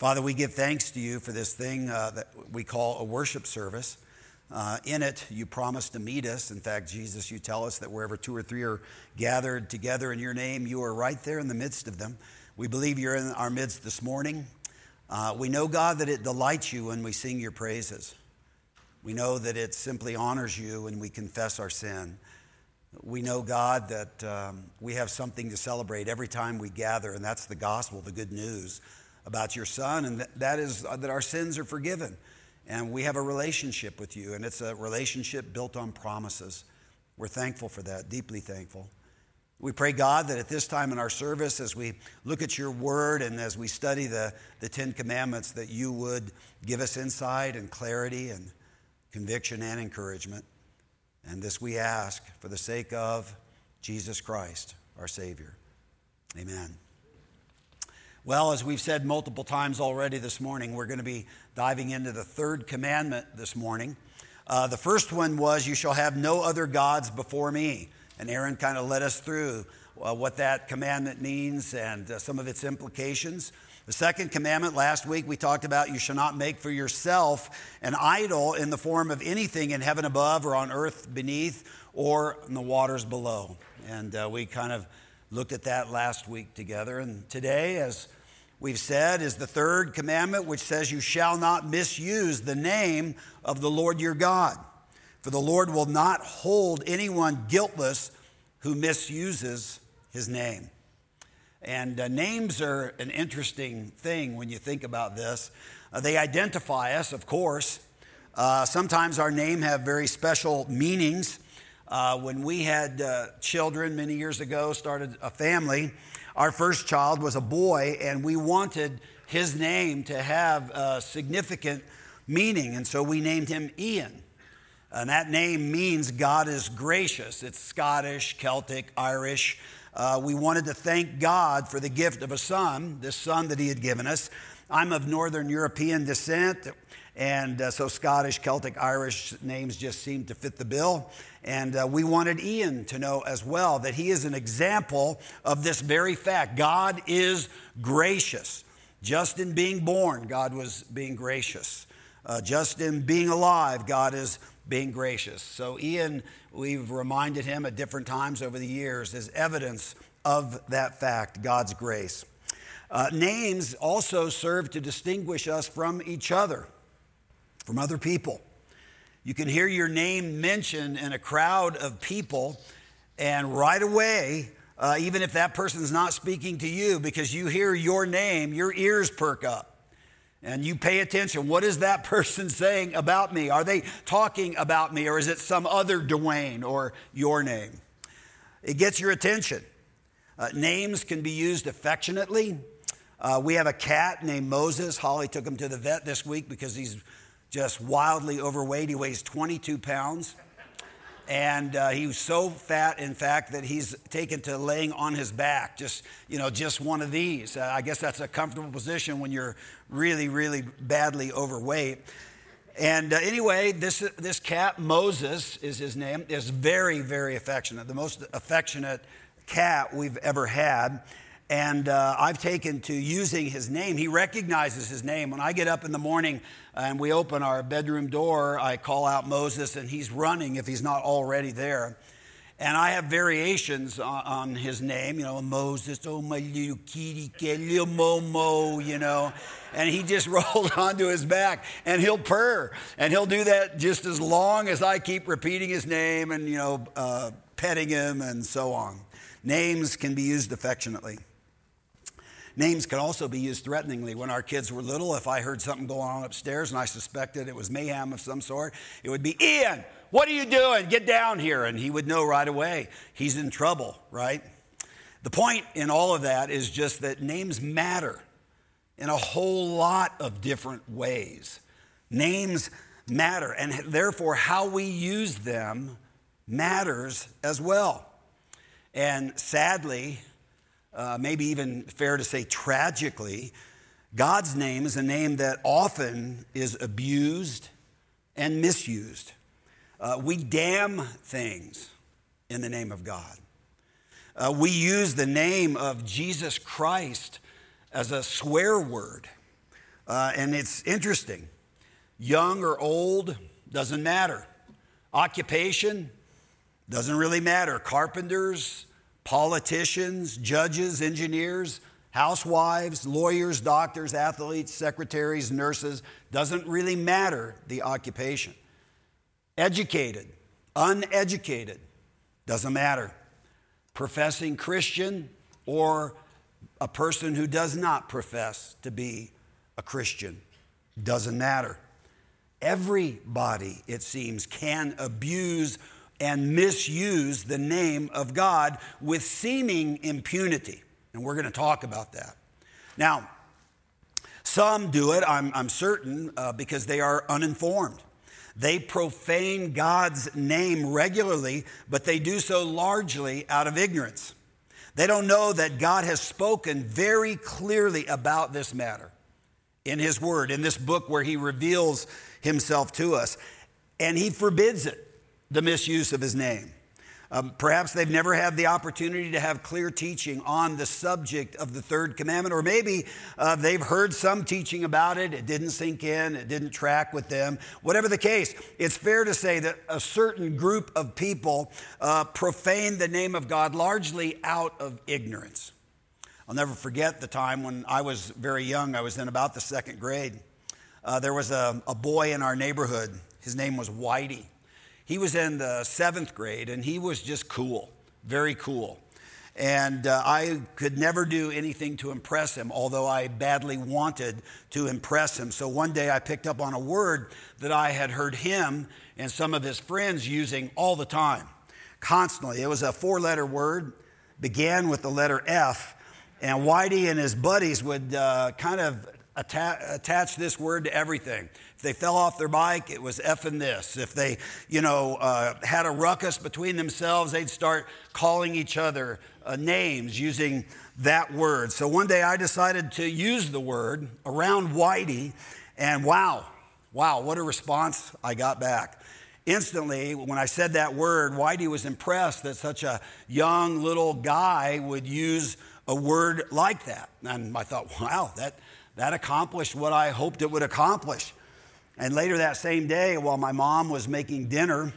Father, we give thanks to you for this thing uh, that we call a worship service. Uh, in it, you promise to meet us. In fact, Jesus, you tell us that wherever two or three are gathered together in your name, you are right there in the midst of them. We believe you're in our midst this morning. Uh, we know, God, that it delights you when we sing your praises. We know that it simply honors you when we confess our sin. We know, God, that um, we have something to celebrate every time we gather, and that's the gospel, the good news about your son, and that is uh, that our sins are forgiven. And we have a relationship with you, and it's a relationship built on promises. We're thankful for that, deeply thankful. We pray, God, that at this time in our service, as we look at your word and as we study the, the Ten Commandments, that you would give us insight and clarity and conviction and encouragement. And this we ask for the sake of Jesus Christ, our Savior. Amen. Well, as we've said multiple times already this morning, we're going to be diving into the third commandment this morning. Uh, the first one was, You shall have no other gods before me. And Aaron kind of led us through uh, what that commandment means and uh, some of its implications. The second commandment, last week we talked about you shall not make for yourself an idol in the form of anything in heaven above or on earth beneath or in the waters below. And uh, we kind of looked at that last week together. And today, as we've said, is the third commandment, which says, You shall not misuse the name of the Lord your God. For the Lord will not hold anyone guiltless who misuses his name. And uh, names are an interesting thing when you think about this. Uh, they identify us, of course. Uh, sometimes our name have very special meanings. Uh, when we had uh, children many years ago, started a family, our first child was a boy, and we wanted his name to have a significant meaning, and so we named him Ian. And that name means God is gracious. It's Scottish, Celtic, Irish. Uh, we wanted to thank God for the gift of a son, this son that he had given us. I'm of Northern European descent. And uh, so Scottish, Celtic, Irish names just seemed to fit the bill. And uh, we wanted Ian to know as well that he is an example of this very fact. God is gracious. Just in being born, God was being gracious. Uh, just in being alive, God is being gracious. So, Ian, we've reminded him at different times over the years as evidence of that fact, God's grace. Uh, names also serve to distinguish us from each other from other people. You can hear your name mentioned in a crowd of people, and right away, uh, even if that person's not speaking to you, because you hear your name, your ears perk up. And you pay attention. What is that person saying about me? Are they talking about me, or is it some other Dwayne or your name? It gets your attention. Uh, names can be used affectionately. Uh, we have a cat named Moses. Holly took him to the vet this week because he's just wildly overweight. He weighs 22 pounds. And uh, he was so fat, in fact, that he's taken to laying on his back, just, you know, just one of these. Uh, I guess that's a comfortable position when you're really, really badly overweight. And uh, anyway, this, this cat, Moses is his name, is very, very affectionate, the most affectionate cat we've ever had. And uh, I've taken to using his name. He recognizes his name. When I get up in the morning and we open our bedroom door, I call out Moses, and he's running if he's not already there. And I have variations on, on his name, you know, Moses, oh my little kitty little Momo, you know. And he just rolls onto his back and he'll purr. And he'll do that just as long as I keep repeating his name and, you know, uh, petting him and so on. Names can be used affectionately. Names can also be used threateningly. When our kids were little, if I heard something going on upstairs and I suspected it was mayhem of some sort, it would be, Ian, what are you doing? Get down here. And he would know right away he's in trouble, right? The point in all of that is just that names matter in a whole lot of different ways. Names matter, and therefore, how we use them matters as well. And sadly, uh, maybe even fair to say tragically, God's name is a name that often is abused and misused. Uh, we damn things in the name of God. Uh, we use the name of Jesus Christ as a swear word. Uh, and it's interesting. Young or old, doesn't matter. Occupation, doesn't really matter. Carpenters, politicians, judges, engineers, housewives, lawyers, doctors, athletes, secretaries, nurses, doesn't really matter the occupation. Educated, uneducated, doesn't matter. Professing Christian or a person who does not profess to be a Christian, doesn't matter. Everybody, it seems, can abuse and misuse the name of God with seeming impunity. And we're going to talk about that. Now, some do it, I'm, I'm certain, uh, because they are uninformed. They profane God's name regularly, but they do so largely out of ignorance. They don't know that God has spoken very clearly about this matter in His Word, in this book where He reveals Himself to us. And He forbids it, the misuse of His name. Um, perhaps they've never had the opportunity to have clear teaching on the subject of the third commandment, or maybe uh, they've heard some teaching about it. It didn't sink in, it didn't track with them. Whatever the case, it's fair to say that a certain group of people uh, profane the name of God largely out of ignorance. I'll never forget the time when I was very young, I was in about the second grade. Uh, there was a, a boy in our neighborhood. His name was Whitey. He was in the seventh grade and he was just cool, very cool. And uh, I could never do anything to impress him, although I badly wanted to impress him. So one day I picked up on a word that I had heard him and some of his friends using all the time, constantly. It was a four letter word, began with the letter F. And Whitey and his buddies would uh, kind of atta- attach this word to everything. If they fell off their bike, it was effing this. If they, you know, uh, had a ruckus between themselves, they'd start calling each other uh, names using that word. So one day I decided to use the word around Whitey, and wow, wow, what a response I got back. Instantly, when I said that word, Whitey was impressed that such a young little guy would use a word like that. And I thought, wow, that, that accomplished what I hoped it would accomplish. And later that same day, while my mom was making dinner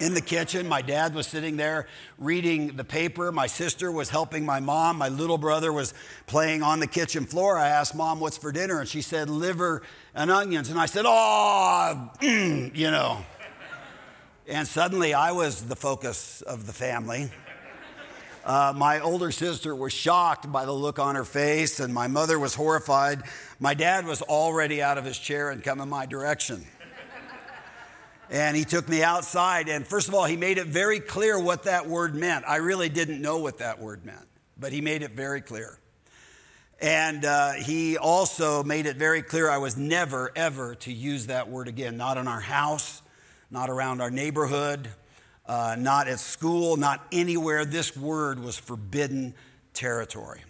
in the kitchen, my dad was sitting there reading the paper. My sister was helping my mom. My little brother was playing on the kitchen floor. I asked mom, What's for dinner? And she said, Liver and onions. And I said, Oh, you know. And suddenly I was the focus of the family. Uh, my older sister was shocked by the look on her face, and my mother was horrified. My dad was already out of his chair and coming my direction. and he took me outside, and first of all, he made it very clear what that word meant. I really didn't know what that word meant, but he made it very clear. And uh, he also made it very clear I was never, ever to use that word again, not in our house, not around our neighborhood, uh, not at school, not anywhere. This word was forbidden territory.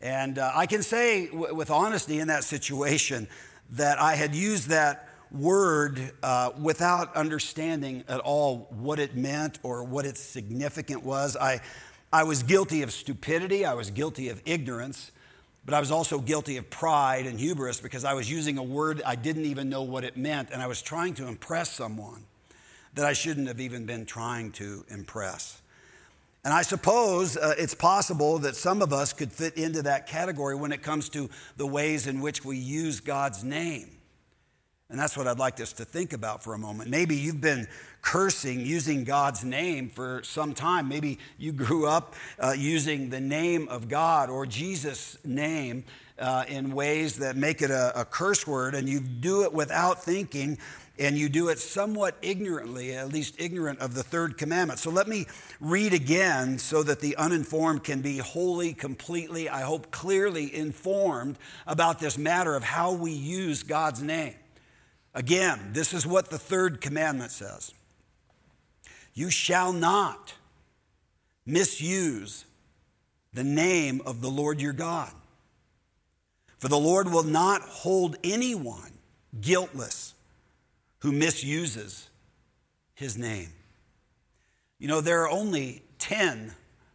And uh, I can say w- with honesty in that situation that I had used that word uh, without understanding at all what it meant or what its significance was. I, I was guilty of stupidity, I was guilty of ignorance, but I was also guilty of pride and hubris because I was using a word I didn't even know what it meant, and I was trying to impress someone that I shouldn't have even been trying to impress. And I suppose uh, it's possible that some of us could fit into that category when it comes to the ways in which we use God's name. And that's what I'd like us to think about for a moment. Maybe you've been cursing using God's name for some time. Maybe you grew up uh, using the name of God or Jesus' name uh, in ways that make it a, a curse word, and you do it without thinking and you do it somewhat ignorantly, at least ignorant of the third commandment. So let me read again so that the uninformed can be wholly, completely, I hope clearly informed about this matter of how we use God's name. Again, this is what the third commandment says You shall not misuse the name of the Lord your God. For the Lord will not hold anyone guiltless who misuses his name. You know, there are only 10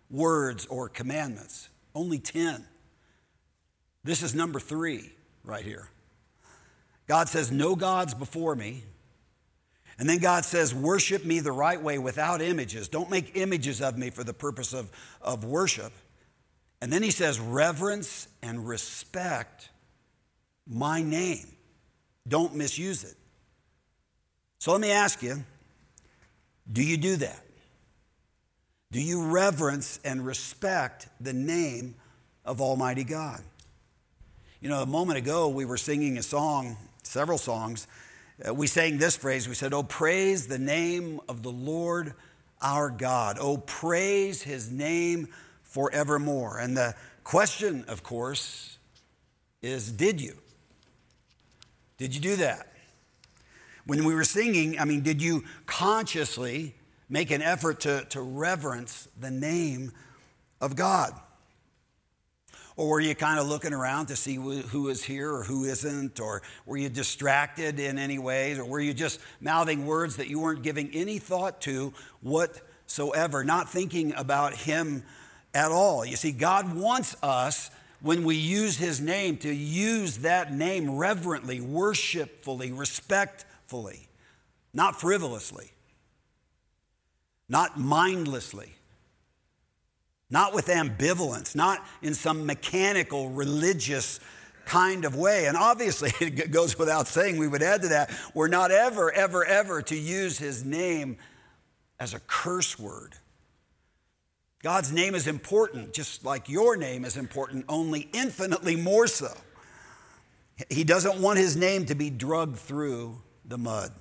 words or commandments, only 10. This is number three. right here. God says, No gods before me. And then God says, Worship me the right way without images. Don't make images of me for the purpose of, of worship. And then he says, Reverence and respect my name. Don't misuse it. So let me ask you do you do that? Do you reverence and respect the name of Almighty God? You know, a moment ago we were singing a song, several songs. Uh, we sang this phrase. We said, Oh, praise the name of the Lord our God. Oh, praise his name forevermore. And the question, of course, is did you? Did you do that? When we were singing, I mean, did you consciously make an effort to, to reverence the name of God? Or were you kind of looking around to see who is here or who isn't? Or were you distracted in any ways? Or were you just mouthing words that you weren't giving any thought to whatsoever, not thinking about Him at all? You see, God wants us, when we use His name, to use that name reverently, worshipfully, respectfully, not frivolously, not mindlessly not with ambivalence, not in some mechanical religious kind of way. And obviously, it goes without saying, we would add to that, we're not ever, ever, ever to use his name as a curse word. God's name is important, just like your name is important, only infinitely more so. He doesn't want his name to be drugged through the mud.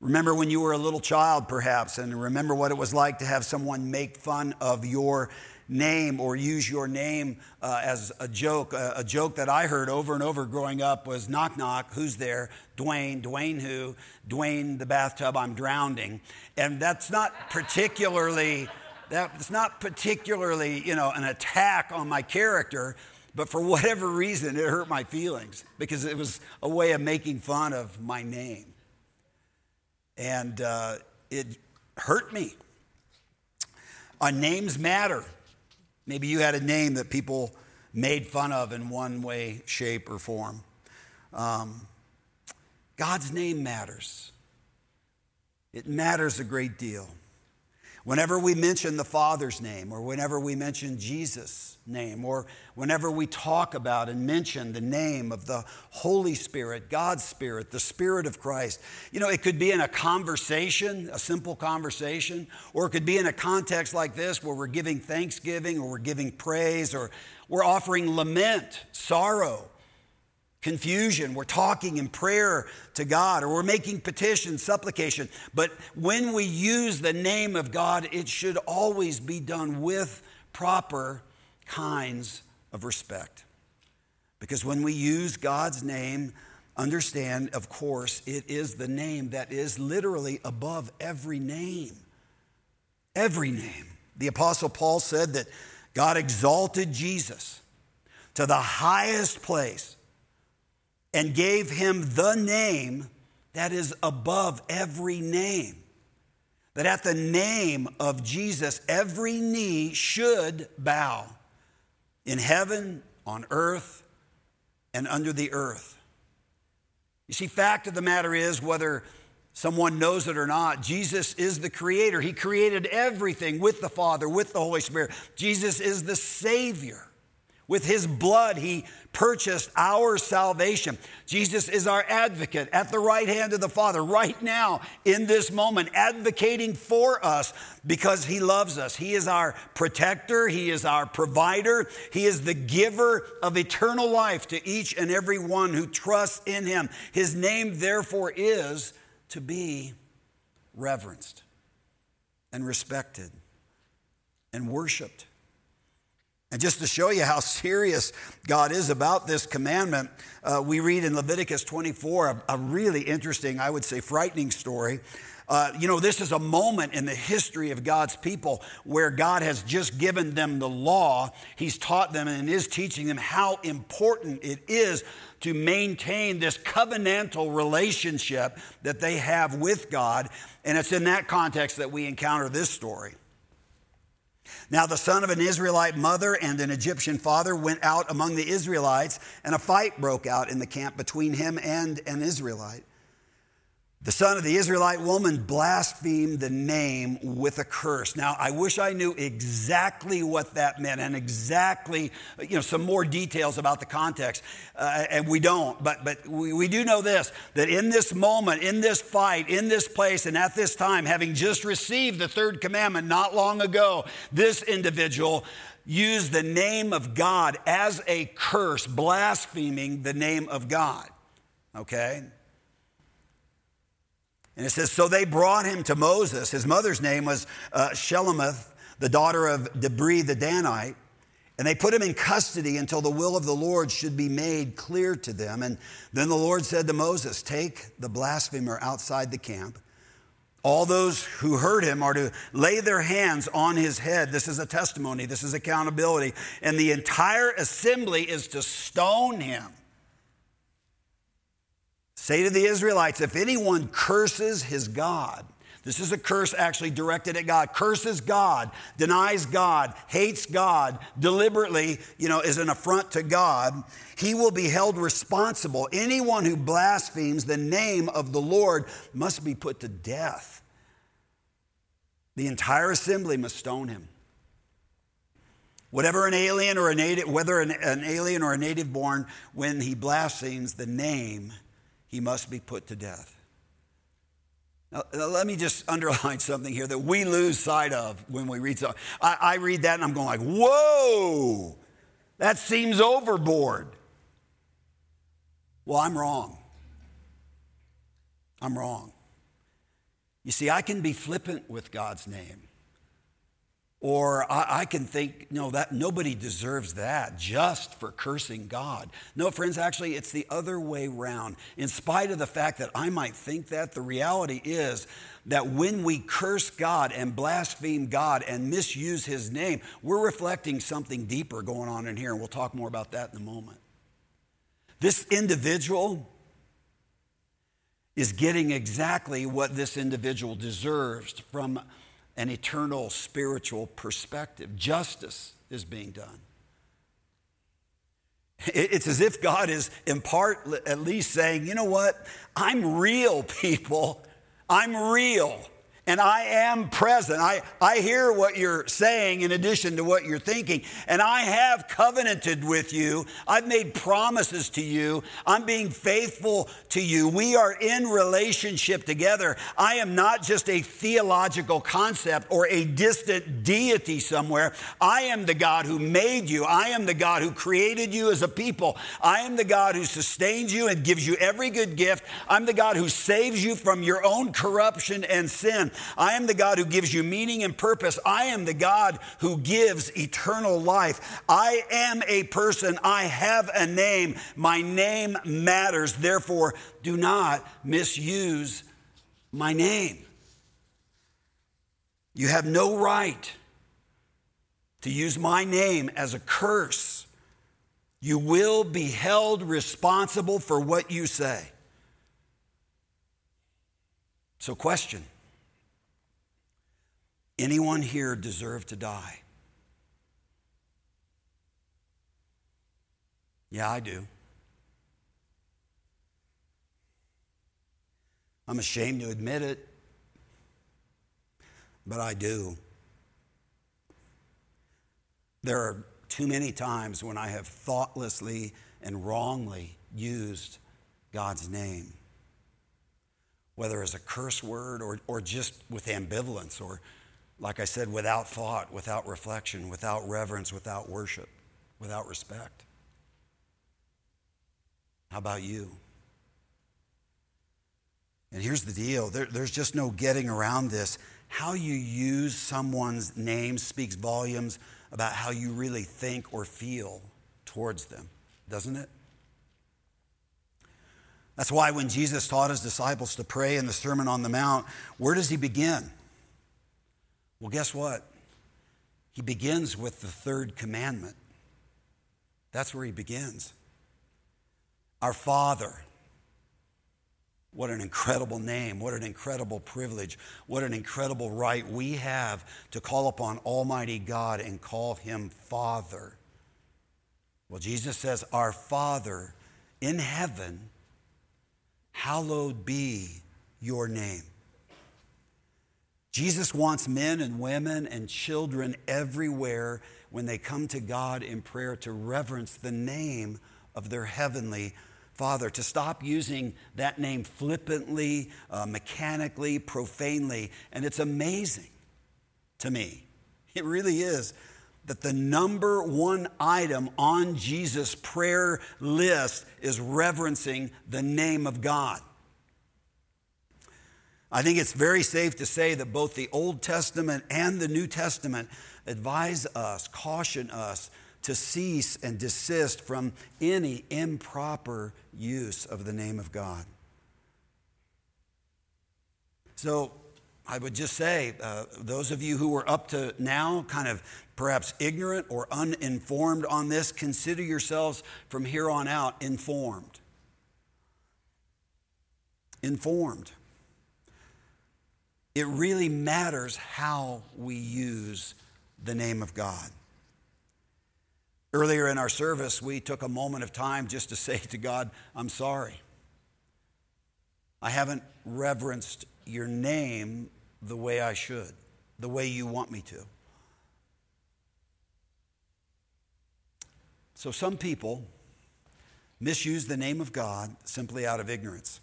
Remember when you were a little child, perhaps, and remember what it was like to have someone make fun of your name or use your name uh, as a joke. Uh, a joke that I heard over and over growing up was knock, knock, who's there? Dwayne. Dwayne who? Dwayne the bathtub, I'm drowning. And that's not particularly, that's not particularly, you know, an attack on my character, but for whatever reason, it hurt my feelings because it was a way of making fun of my name. And uh, it hurt me. Our names matter. Maybe you had a name that people made fun of in one way, shape, or form. Um, God's name matters. It matters a great deal. Whenever we mention the Father's name, or whenever we mention Jesus' name, or whenever we talk about and mention the name of the Holy Spirit, God's Spirit, the Spirit of Christ, you know, it could be in a conversation, a simple conversation, or it could be in a context like this where we're giving thanksgiving, or we're giving praise, or we're offering lament, sorrow, confusion. We're talking in prayer to God or we're making petition, supplication. But when we use the name of God, it should always be done with proper kinds of respect. Because when we use God's name, understand, of course, it is the name that is literally above every name. Every name. The Apostle Paul said that God exalted Jesus to the highest place and gave him the name that is above every name. That at the name of Jesus, every knee should bow in heaven, on earth, and under the earth. You see, fact of the matter is, whether someone knows it or not, Jesus is the creator. He created everything with the Father, with the Holy Spirit. Jesus is the Savior. With his blood, he purchased our salvation. Jesus is our advocate at the right hand of the Father right now in this moment, advocating for us because he loves us. He is our protector, he is our provider, he is the giver of eternal life to each and every one who trusts in him. His name, therefore, is to be reverenced and respected and worshiped. And just to show you how serious God is about this commandment, uh, we read in Leviticus 24 a, a, really interesting, I would say, frightening story. Uh, you know, this is a moment in the history of God's people where God has just given them the law. He's taught them and is teaching them how important it is to maintain this covenantal relationship that they have with God. And it's in that context that we encounter this story. Now, the son of an Israelite mother and an Egyptian father went out among the Israelites, and a fight broke out in the camp between him and an Israelite. The son of the Israelite woman blasphemed the name with a curse. Now, I wish I knew exactly what that meant and exactly, you know, some more details about the context. Uh, and we don't, but, but we, we do know this that in this moment, in this fight, in this place, and at this time, having just received the third commandment not long ago, this individual used the name of God as a curse, blaspheming the name of God. Okay? And it says, So they brought him to Moses. His mother's name was uh, the daughter of Dibri the Danite. And they put him in custody until the will of the Lord should be made clear to them. And then the Lord said to Moses, Take the blasphemer outside the camp. All those who heard him are to lay their hands on his head. This is a testimony, this is accountability. And the entire assembly is to stone him. Say to the Israelites, if anyone curses his God, this is a curse actually directed at God. Curses God, denies God, hates God, deliberately, you know, is an affront to God. He will be held responsible. Anyone who blasphemes the name of the Lord must be put to death. The entire assembly must stone him. Whatever an alien or a native, whether an, an alien or a native born, when he blasphemes the name, he must be put to death. Now, let me just underline something here that we lose sight of when we read something. I, I read that and I'm going like, whoa, that seems overboard. Well, I'm wrong. I'm wrong. You see, I can be flippant with God's name. Or I, I, can think, no, that nobody deserves that just for cursing God. No, friends, actually, it's the other way around. In spite of the fact that I might think that, the reality is that when we curse God and blaspheme God and misuse his name, we're reflecting something deeper going on in here, and we'll talk more about that in a moment. This individual is getting exactly what this individual deserves from an eternal spiritual perspective. Justice is being done. It's as if God is, in part, at least saying, you know what? I'm real, people. I'm real and I am present. I, I hear what you're saying in addition to what you're thinking, and I have covenanted with you. I've made promises to you. I'm being faithful to you. We are in relationship together. I am not just a theological concept or a distant deity somewhere. I am the God who made you. I am the God who created you as a people. I am the God who sustains you and gives you every good gift. I'm the God who saves you from your own corruption and sin. I am the God who gives you meaning and purpose. I am the God who gives eternal life. I am a person. I have a name. My name matters. Therefore, do not misuse my name. You have no right to use my name as a curse. You will be held responsible for what you say. So, question anyone here deserve to die? Yeah, I do. I'm ashamed to admit it, but I do. There are too many times when I have thoughtlessly and wrongly used God's name, whether as a curse word or, or just with ambivalence or like I said, without thought, without reflection, without reverence, without worship, without respect. How about you? And here's the deal there, there's just no getting around this. How you use someone's name speaks volumes about how you really think or feel towards them, doesn't it? That's why when Jesus taught his disciples to pray in the Sermon on the Mount, where does he begin? Well, guess what? He begins with the third commandment. That's where he begins. Our Father. What an incredible name. What an incredible privilege. What an incredible right we have to call upon Almighty God and call Him Father. Well, Jesus says, Our Father in heaven, hallowed be your name. Jesus wants men and women and children everywhere when they come to God in prayer to reverence the name of their heavenly Father, to stop using that name flippantly, uh, mechanically, profanely. And it's amazing to me. It really is that the number one item on Jesus' prayer list is reverencing the name of God. I think it's very safe to say that both the Old Testament and the New Testament advise us, caution us to cease and desist from any improper use of the name of God. So I would just say, uh, those of you who are up to now kind of perhaps ignorant or uninformed on this, consider yourselves from here on out informed. Informed. It really matters how we use the name of God. Earlier in our service, we took a moment of time just to say to God, I'm sorry. I haven't reverenced your name the way I should, the way you want me to. So some people misuse the name of God simply out of ignorance.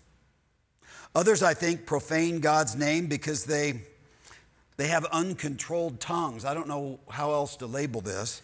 Others, I think, profane God's name because they, they have uncontrolled tongues. I don't know how else to label this.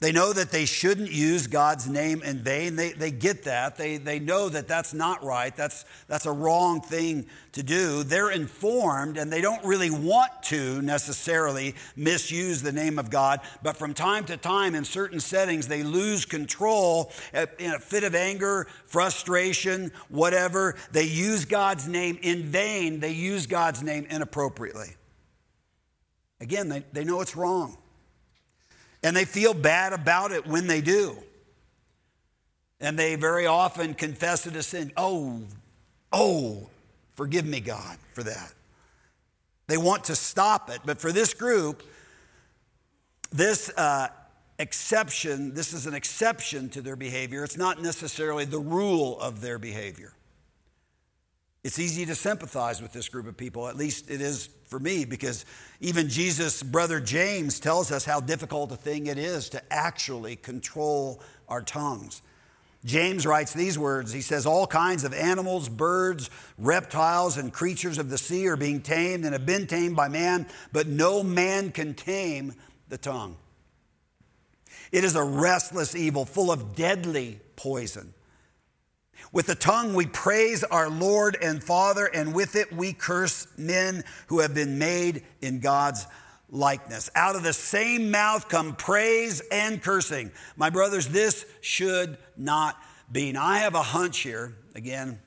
They know that they shouldn't use God's name in vain. They, they get that. They, they know that that's not right. That's, that's a wrong thing to do. They're informed and they don't really want to necessarily misuse the name of God. But from time to time, in certain settings, they lose control eh, in a fit of anger, frustration, whatever. They use God's name in vain. They use God's name inappropriately. Again, they, they know it's wrong. And they feel bad about it when they do. And they very often confess it as sin. Oh, oh, forgive me, God, for that. They want to stop it. But for this group, this uh, exception, this is an exception to their behavior. It's not necessarily the rule of their behavior. It's easy to sympathize with this group of people, at least it is for me, because even Jesus' brother James tells us how difficult a thing it is to actually control our tongues. James writes these words He says, All kinds of animals, birds, reptiles, and creatures of the sea are being tamed and have been tamed by man, but no man can tame the tongue. It is a restless evil full of deadly poison. With the tongue we praise our Lord and Father, and with it we curse men who have been made in God's likeness. Out of the same mouth come praise and cursing. My brothers, this should not be. Now, I have a hunch here. Again,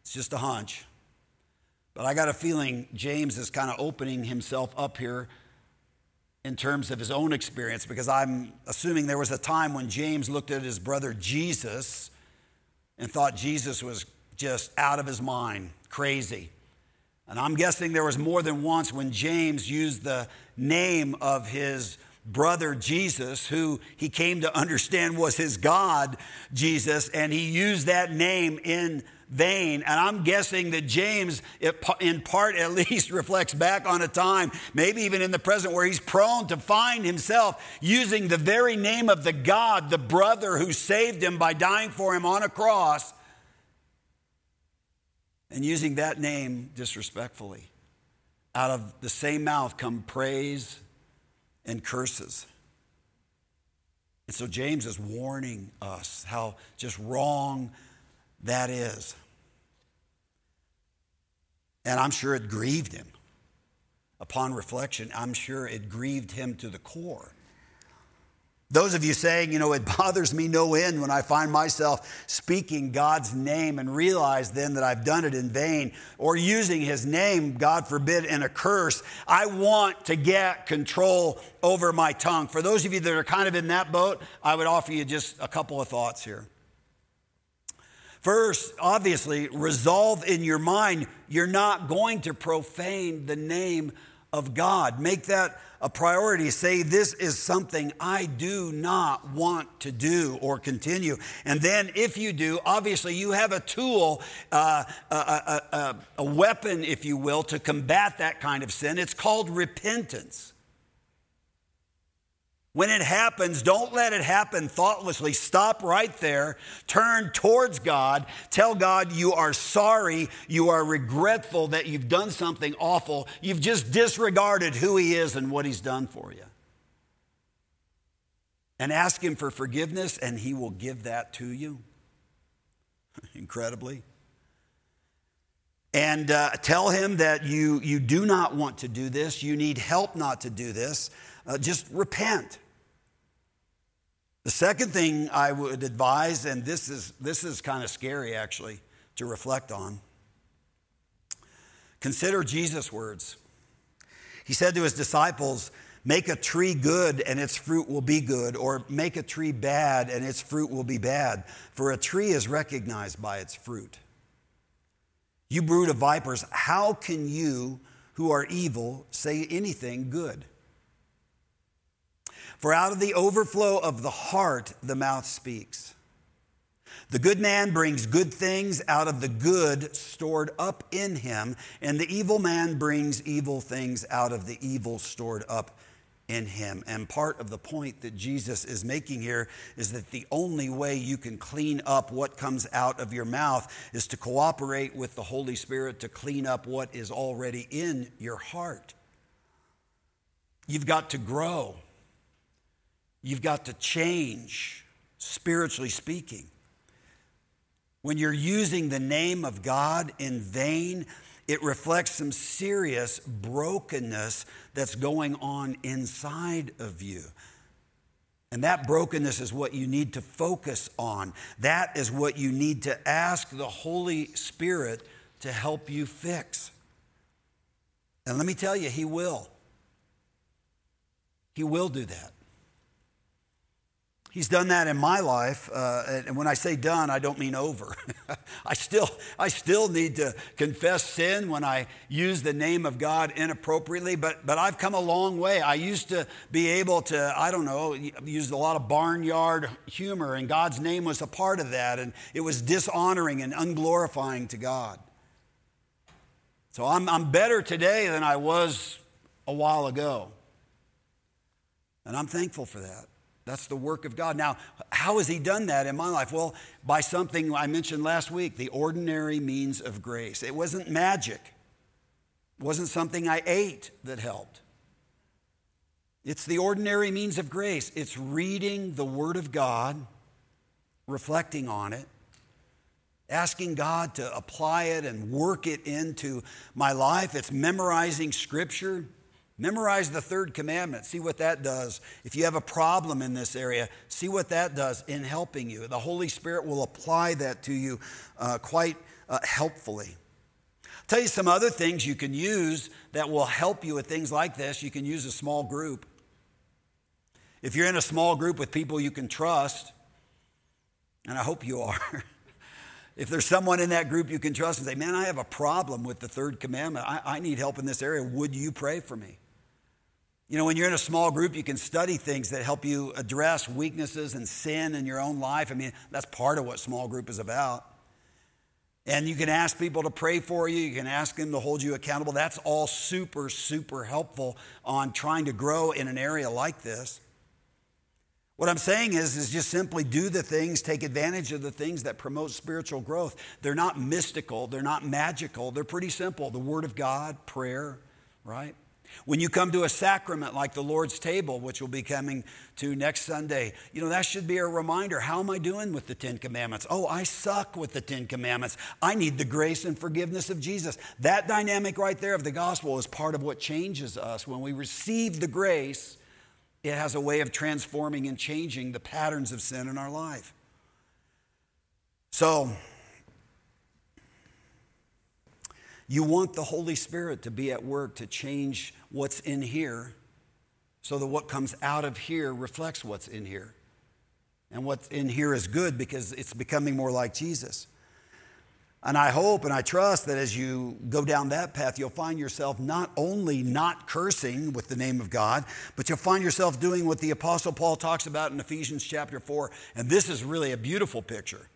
it's just a hunch. But I got a feeling James is kind of opening himself up here in terms of his own experience because I'm assuming there was a time when James looked at his brother Jesus and thought Jesus was just out of his mind, crazy. And I'm guessing there was more than once when James used the name of his brother Jesus, who he came to understand was his God, Jesus, and he used that name in vain. And I'm guessing that James, in part at least, reflects back on a time, maybe even in the present, where he's prone to find himself using the very name of the God, the brother who saved him by dying for him on a cross, and using that name disrespectfully. Out of the same mouth come praise and curses. And so James is warning us how just wrong that is. And I'm sure it grieved him. Upon reflection, I'm sure it grieved him to the core. Those of you saying, you know, it bothers me no end when I find myself speaking God's name and realize then that I've done it in vain or using his name, God forbid, in a curse. I want to get control over my tongue. For those of you that are kind of in that boat, I would offer you just a couple of thoughts here. First, obviously, resolve in your mind you're not going to profane the name of God. Make that a priority. Say, This is something I do not want to do or continue. And then, if you do, obviously, you have a tool, uh, a, a, a, a weapon, if you will, to combat that kind of sin. It's called repentance. When it happens, don't let it happen thoughtlessly. Stop right there. Turn towards God. Tell God you are sorry. You are regretful that you've done something awful. You've just disregarded who He is and what He's done for you. And ask Him for forgiveness, and He will give that to you. Incredibly. And uh, tell Him that you, you do not want to do this. You need help not to do this. Uh, just repent. The second thing I would advise, and this is, this is kind of scary actually to reflect on, consider Jesus' words. He said to his disciples, Make a tree good and its fruit will be good, or make a tree bad and its fruit will be bad, for a tree is recognized by its fruit. You brood of vipers, how can you who are evil say anything good? For out of the overflow of the heart, the mouth speaks. The good man brings good things out of the good stored up in him, and the evil man brings evil things out of the evil stored up in him. And part of the point that Jesus is making here is that the only way you can clean up what comes out of your mouth is to cooperate with the Holy Spirit to clean up what is already in your heart. You've got to grow. You've got to change, spiritually speaking. When you're using the name of God in vain, it reflects some serious brokenness that's going on inside of you. And that brokenness is what you need to focus on. That is what you need to ask the Holy Spirit to help you fix. And let me tell you, He will. He will do that. He's done that in my life. Uh, and when I say done, I don't mean over. I, still, I still need to confess sin when I use the name of God inappropriately, but, but I've come a long way. I used to be able to, I don't know, use a lot of barnyard humor, and God's name was a part of that, and it was dishonoring and unglorifying to God. So I'm, I'm better today than I was a while ago. And I'm thankful for that. That's the work of God. Now, how has He done that in my life? Well, by something I mentioned last week the ordinary means of grace. It wasn't magic, it wasn't something I ate that helped. It's the ordinary means of grace. It's reading the Word of God, reflecting on it, asking God to apply it and work it into my life. It's memorizing Scripture. Memorize the third commandment. See what that does. If you have a problem in this area, see what that does in helping you. The Holy Spirit will apply that to you uh, quite uh, helpfully. I'll tell you some other things you can use that will help you with things like this. You can use a small group. If you're in a small group with people you can trust, and I hope you are. if there's someone in that group you can trust and say, Man, I have a problem with the third commandment. I, I need help in this area. Would you pray for me? You know, when you're in a small group, you can study things that help you address weaknesses and sin in your own life. I mean, that's part of what small group is about. And you can ask people to pray for you, you can ask them to hold you accountable. That's all super, super helpful on trying to grow in an area like this. What I'm saying is, is just simply do the things, take advantage of the things that promote spiritual growth. They're not mystical, they're not magical, they're pretty simple. The Word of God, prayer, right? When you come to a sacrament like the Lord's table, which we'll be coming to next Sunday, you know, that should be a reminder. How am I doing with the Ten Commandments? Oh, I suck with the Ten Commandments. I need the grace and forgiveness of Jesus. That dynamic right there of the gospel is part of what changes us. When we receive the grace, it has a way of transforming and changing the patterns of sin in our life. So, You want the Holy Spirit to be at work to change what's in here so that what comes out of here reflects what's in here. And what's in here is good because it's becoming more like Jesus. And I hope and I trust that as you go down that path, you'll find yourself not only not cursing with the name of God, but you'll find yourself doing what the Apostle Paul talks about in Ephesians chapter 4. And this is really a beautiful picture.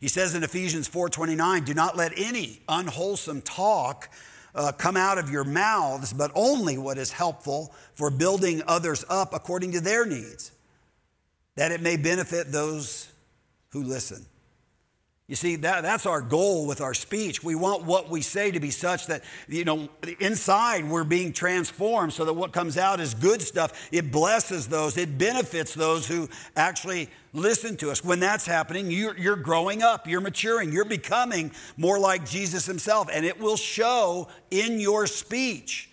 He says in Ephesians 4:29, "Do not let any unwholesome talk uh, come out of your mouths, but only what is helpful for building others up according to their needs, that it may benefit those who listen." You see, that, that's our goal with our speech. We want what we say to be such that, you know, inside we're being transformed so that what comes out is good stuff. It blesses those, it benefits those who actually listen to us. When that's happening, you're, you're growing up, you're maturing, you're becoming more like Jesus himself, and it will show in your speech.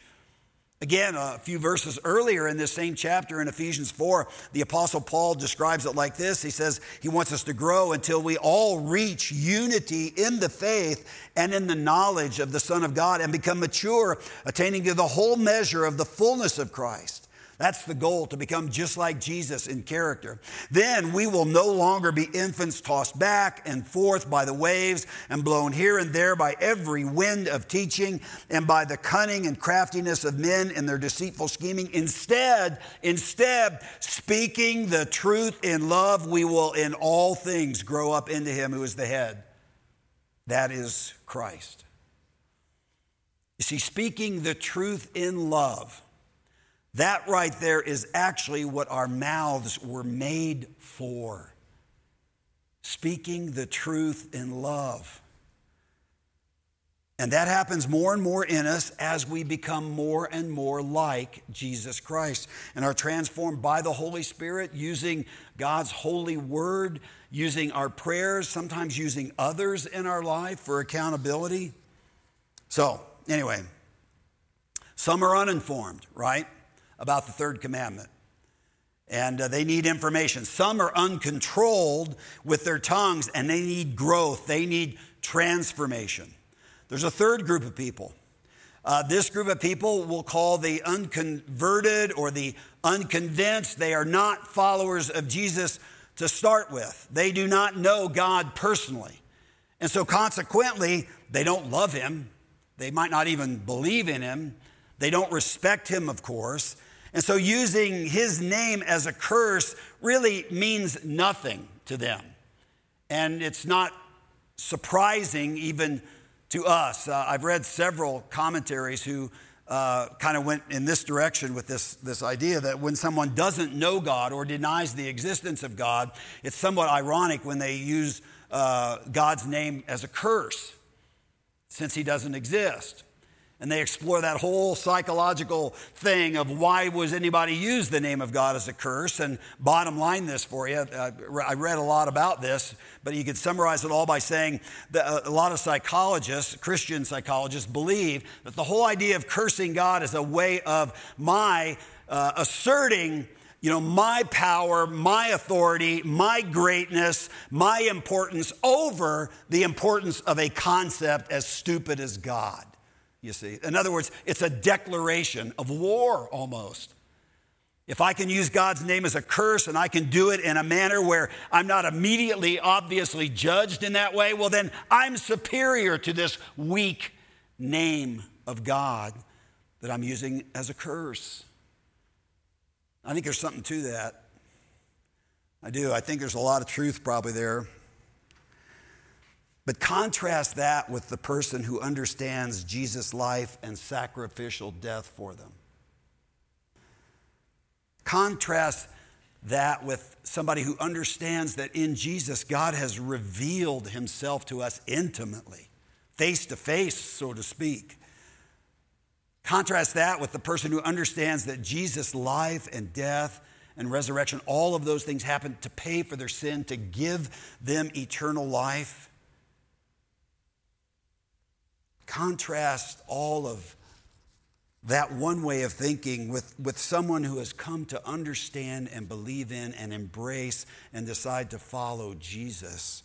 Again, a few verses earlier in this same chapter in Ephesians 4, the Apostle Paul describes it like this. He says he wants us to grow until we all reach unity in the faith and in the knowledge of the Son of God and become mature, attaining to the whole measure of the fullness of Christ. That's the goal, to become just like Jesus in character. Then we will no longer be infants tossed back and forth by the waves and blown here and there by every wind of teaching and by the cunning and craftiness of men in their deceitful scheming. Instead, instead, speaking the truth in love, we will in all things grow up into him who is the head. That is Christ. You see, speaking the truth in love that right there is actually what our mouths were made for speaking the truth in love. And that happens more and more in us as we become more and more like Jesus Christ and are transformed by the Holy Spirit using God's holy word, using our prayers, sometimes using others in our life for accountability. So, anyway, some are uninformed, right? About the third commandment. And uh, they need information. Some are uncontrolled with their tongues and they need growth, they need transformation. There's a third group of people. Uh, this group of people we'll call the unconverted or the unconvinced. They are not followers of Jesus to start with, they do not know God personally. And so, consequently, they don't love Him. They might not even believe in Him. They don't respect Him, of course. And so using his name as a curse really means nothing to them. And it's not surprising even to us. Uh, I've read several commentaries who uh, kind of went in this direction with this, this idea that when someone doesn't know God or denies the existence of God, it's somewhat ironic when they use uh, God's name as a curse since he doesn't exist and they explore that whole psychological thing of why was anybody use the name of God as a curse. And bottom line this for you, uh, I read a lot about this, but you could summarize it all by saying that uh, a lot of psychologists, Christian psychologists, believe that the whole idea of cursing God is a way of my uh, asserting you know, my power, my authority, my greatness, my importance over the importance of a concept as stupid as God you see. In other words, it's a declaration of war almost. If I can use God's name as a curse and I can do it in a manner where I'm not immediately obviously judged in that way, well, then I'm superior to this weak name of God that I'm using as a curse. I think there's something to that. I do. I think there's a lot of truth probably there. But contrast that with the person who understands Jesus' life and sacrificial death for them. Contrast that with somebody who understands that in Jesus, God has revealed himself to us intimately, face to face, so to speak. Contrast that with the person who understands that Jesus' life and death and resurrection, all of those things happened to pay for their sin, to give them eternal life. Contrast all of that one way of thinking with, with someone who has come to understand and believe in and embrace and decide to follow Jesus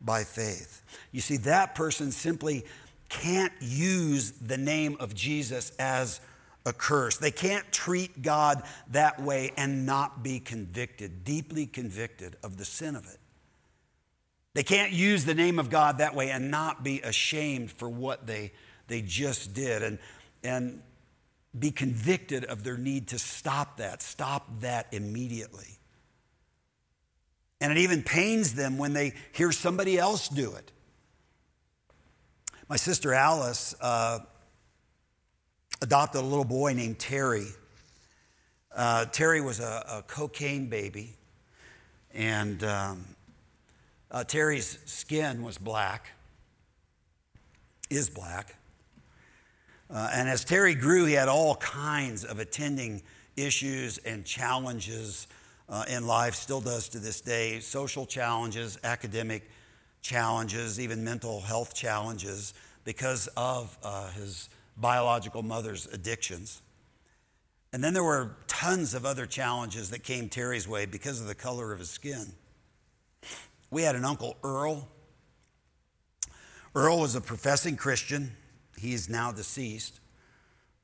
by faith. You see, that person simply can't use the name of Jesus as a curse. They can't treat God that way and not be convicted, deeply convicted of the sin of it. They can't use the name of God that way and not be ashamed for what they, they just did and, and be convicted of their need to stop that, stop that immediately. And it even pains them when they hear somebody else do it. My sister Alice uh, adopted a little boy named Terry. Uh, Terry was a, a, cocaine baby, and um, uh, Terry's skin was black, is black. Uh, and as Terry grew, he had all kinds of attending issues and challenges uh, in life, still does to this day social challenges, academic challenges, even mental health challenges because of uh, his biological mother's addictions. And then there were tons of other challenges that came Terry's way because of the color of his skin. We had an uncle, Earl. Earl was a professing Christian. He is now deceased.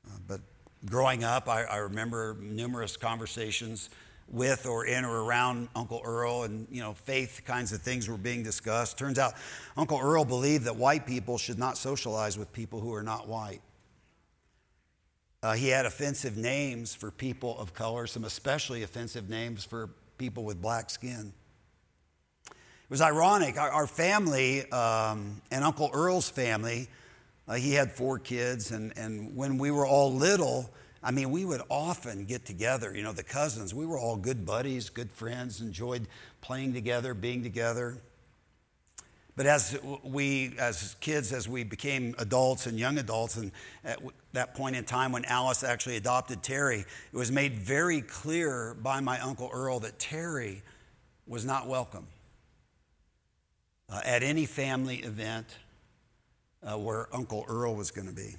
Uh, but growing up, I, I, remember numerous conversations with or in or around Uncle Earl, and you know, faith kinds of things were being discussed. Turns out, Uncle Earl believed that white people should not socialize with people who are not white. Uh, he had offensive names for people of color, some especially offensive names for people with black skin. It was ironic. Our, our family um, and Uncle Earl's family, uh, he had four kids, and, and when we were all little, I mean, we would often get together, you know, the cousins. We were all good buddies, good friends, enjoyed playing together, being together. But as we, as kids, as we became adults and young adults, and at that point in time when Alice actually adopted Terry, it was made very clear by my Uncle Earl that Terry was not welcome uh, at any family event uh, where Uncle Earl was going to be.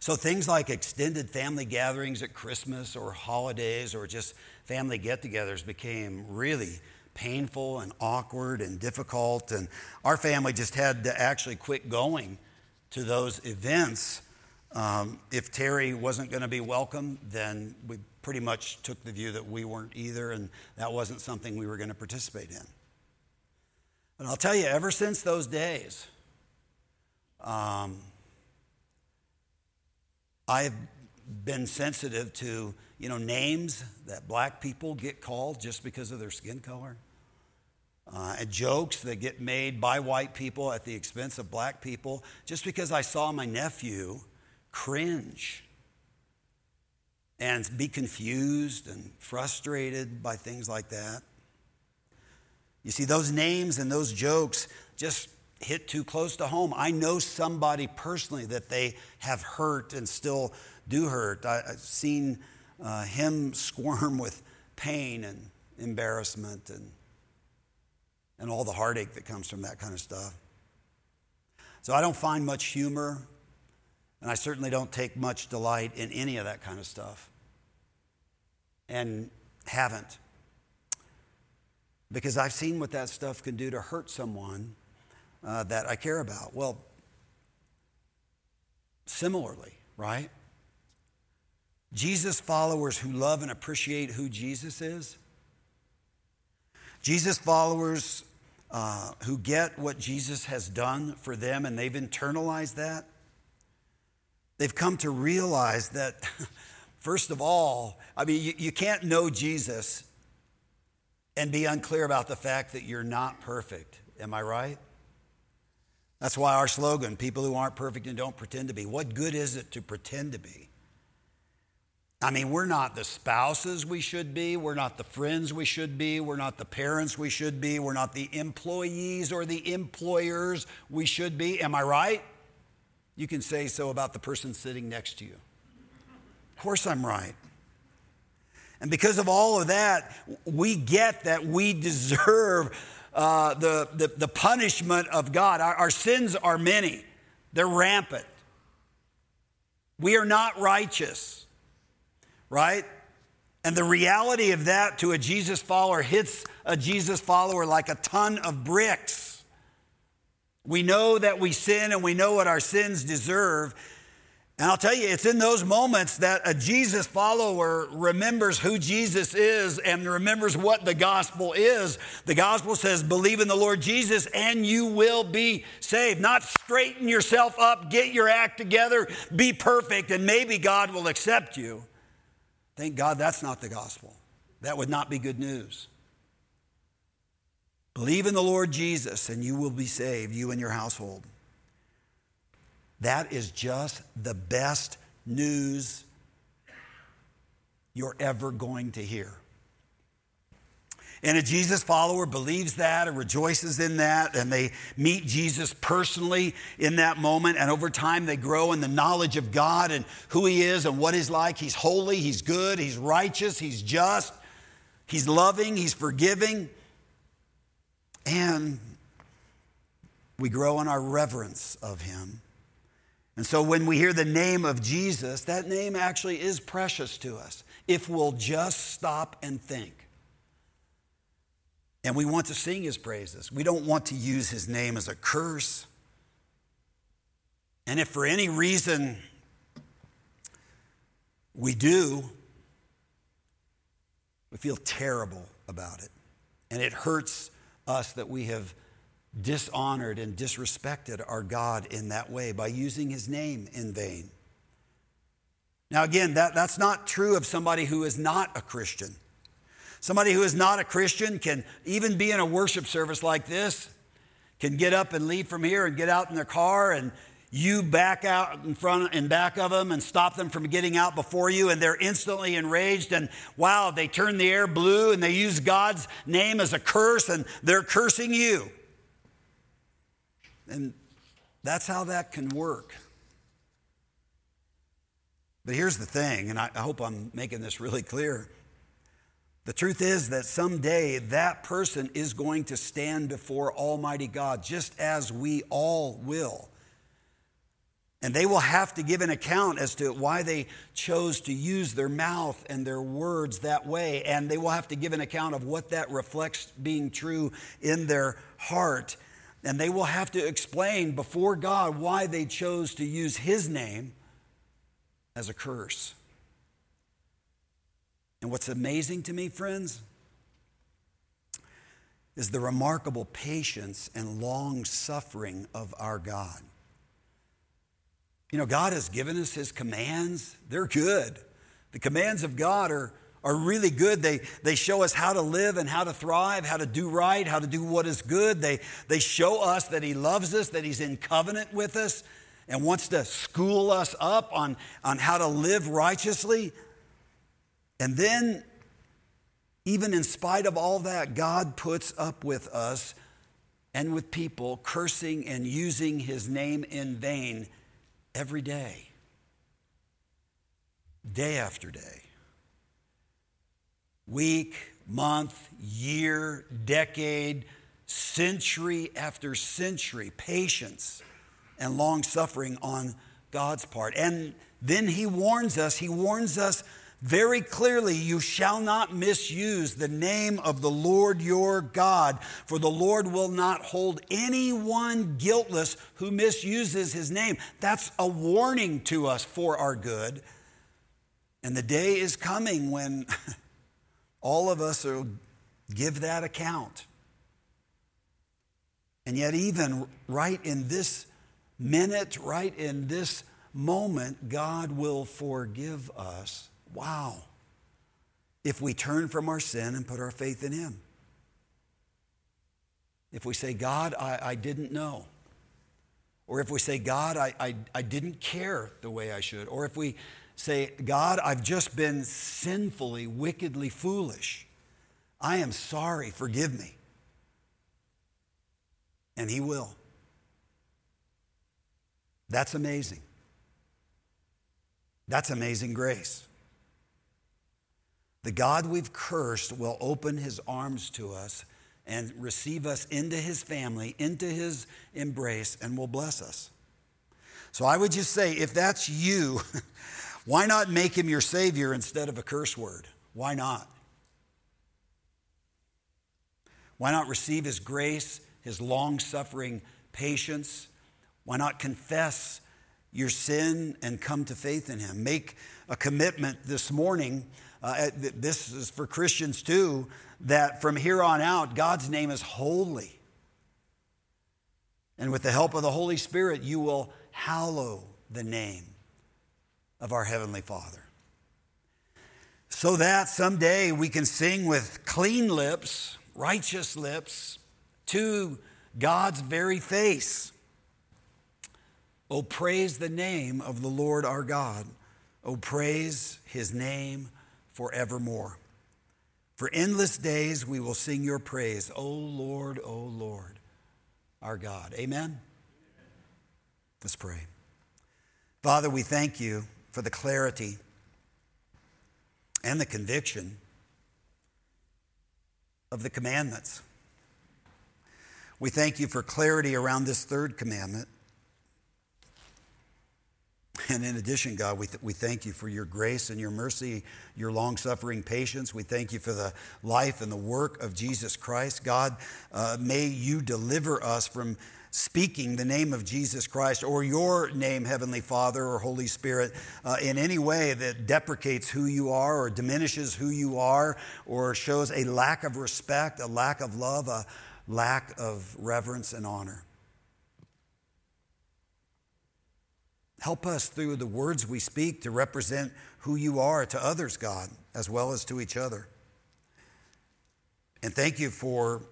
So things like extended family gatherings at Christmas or holidays or just family get togethers became really painful and awkward and difficult. And our family just had to actually quit going to those events. Um, if Terry wasn't going to be welcome, then we pretty much took the view that we weren't either, and that wasn't something we were going to participate in. But I'll tell you, ever since those days, um, I've been sensitive to you know names that black people get called just because of their skin color uh, and jokes that get made by white people at the expense of black people just because I saw my nephew cringe and be confused and frustrated by things like that. You see, those names and those jokes just hit too close to home. I know somebody personally that they have hurt and still do hurt. I, have seen uh, him squirm with pain and embarrassment and and all the heartache that comes from that kind of stuff. So I don't find much humor, and I certainly don't take much delight in any of that kind of stuff. And haven't. Because I've seen what that stuff can do to hurt someone uh, that I care about. Well, similarly, right? Jesus followers who love and appreciate who Jesus is, Jesus followers uh, who get what Jesus has done for them and they've internalized that, they've come to realize that, first of all, I mean, you, you can't know Jesus and be unclear about the fact that you're not perfect. Am I right? That's why our slogan, people who aren't perfect and don't pretend to be. What good is it to pretend to be? I mean, we're not the spouses we should be. We're not the friends we should be. We're not the parents we should be. We're not the employees or the employers we should be. Am I right? You can say so about the person sitting next to you. Of course, I'm right. And because of all of that, we get that we deserve uh, the, the, the, punishment of God. Our, our sins are many, they're rampant. We are not righteous right? And the reality of that to a Jesus follower hits a Jesus follower like a ton of bricks. We know that we sin and we know what our sins deserve. And I'll tell you, it's in those moments that a Jesus follower remembers who Jesus is and remembers what the gospel is. The gospel says, believe in the Lord Jesus and you will be saved. Not straighten yourself up, get your act together, be perfect, and maybe God will accept you. Thank God that's not the gospel. That would not be good news. Believe in the Lord Jesus and you will be saved, you and your household. That is just the best news you're ever going to hear. And a Jesus follower believes that and rejoices in that, and they meet Jesus personally in that moment. And over time, they grow in the knowledge of God and who He is and what He's like. He's holy, He's good, He's righteous, He's just, He's loving, He's forgiving. And we grow in our reverence of Him. And so when we hear the name of Jesus, that name actually is precious to us if we'll just stop and think. And we want to sing his praises. We don't want to use his name as a curse. And if for any reason we do, we feel terrible about it. And it hurts us that we have dishonored and disrespected our God in that way by using his name in vain. Now, again, that, that's not true of somebody who is not a Christian. Somebody who is not a Christian can even be in a worship service like this, can get up and leave from here and get out in their car and you back out in front and back of them and stop them from getting out before you and they're instantly enraged and wow they turn the air blue and they use god's name as a curse and they're cursing you and that's how that can work. But here's the thing, and I, hope I'm making this really clear. The truth is that someday that person is going to stand before Almighty God, just as we all will. And they will have to give an account as to why they chose to use their mouth and their words that way. And they will have to give an account of what that reflects being true in their heart. And they will have to explain before God why they chose to use His name as a curse. And what's amazing to me, friends, is the remarkable patience and long suffering of our God. You know, God has given us His commands, they're good. The commands of God are are really good. They, they show us how to live and how to thrive, how to do right, how to do what is good. They, they show us that He loves us, that He's in covenant with us, and wants to school us up on, on how to live righteously. And then, even in spite of all that, God puts up with us and with people cursing and using His name in vain every day, day after day week, month, year, decade, century after century, patience and long suffering on God's part. And then he warns us, he warns us very clearly you shall not misuse the name of the Lord your God, for the Lord will not hold anyone guiltless who misuses his name. That's a warning to us for our good. And the day is coming when All of us will give that account. And yet, even right in this minute, right in this moment, God will forgive us. Wow. If we turn from our sin and put our faith in Him. If we say, God, I, I didn't know. Or if we say, God, I, I, I didn't care the way I should. Or if we Say, God, I've just been sinfully, wickedly foolish. I am sorry. Forgive me. And He will. That's amazing. That's amazing grace. The God we've cursed will open his arms to us and receive us into his family, into his embrace, and will bless us. So I would just say if that's you, Why not make him your Savior instead of a curse word? Why not? Why not receive his grace, his long suffering patience? Why not confess your sin and come to faith in Him. Make a commitment this morning. Uh, this is for Christians too, that from here on out, God's name is holy. And with the help of the Holy Spirit, you will hallow the name of our Heavenly Father. So that someday we can sing with clean lips, righteous lips, to God's very face. Oh, praise the name of the Lord our God. Oh, praise his name forevermore. For endless days we will sing your praise, O Lord, O Lord, our God. Amen? Let's pray. Father, we thank you for the clarity and the conviction of the commandments. We thank you for clarity around this third commandment. And in addition, God, we, th- we thank you for your grace and your mercy, your long suffering patience. We thank you for the life and the work of Jesus Christ. God, uh, may you deliver us from speaking the name of Jesus Christ or your name, Heavenly Father or Holy Spirit, uh, in any way that deprecates who you are or diminishes who you are or shows a lack of respect, a lack of love, a lack of reverence and honor. Help us through the words we speak to represent who you are to others, God, as well as to each other. And thank you for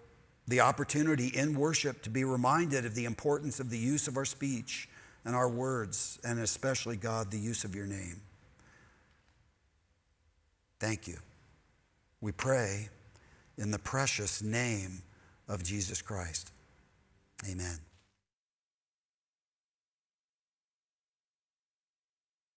the opportunity in worship to be reminded of the importance of the use of our speech and our words, and especially, God, the use of your name. Thank you. We pray in the precious name of Jesus Christ. Amen.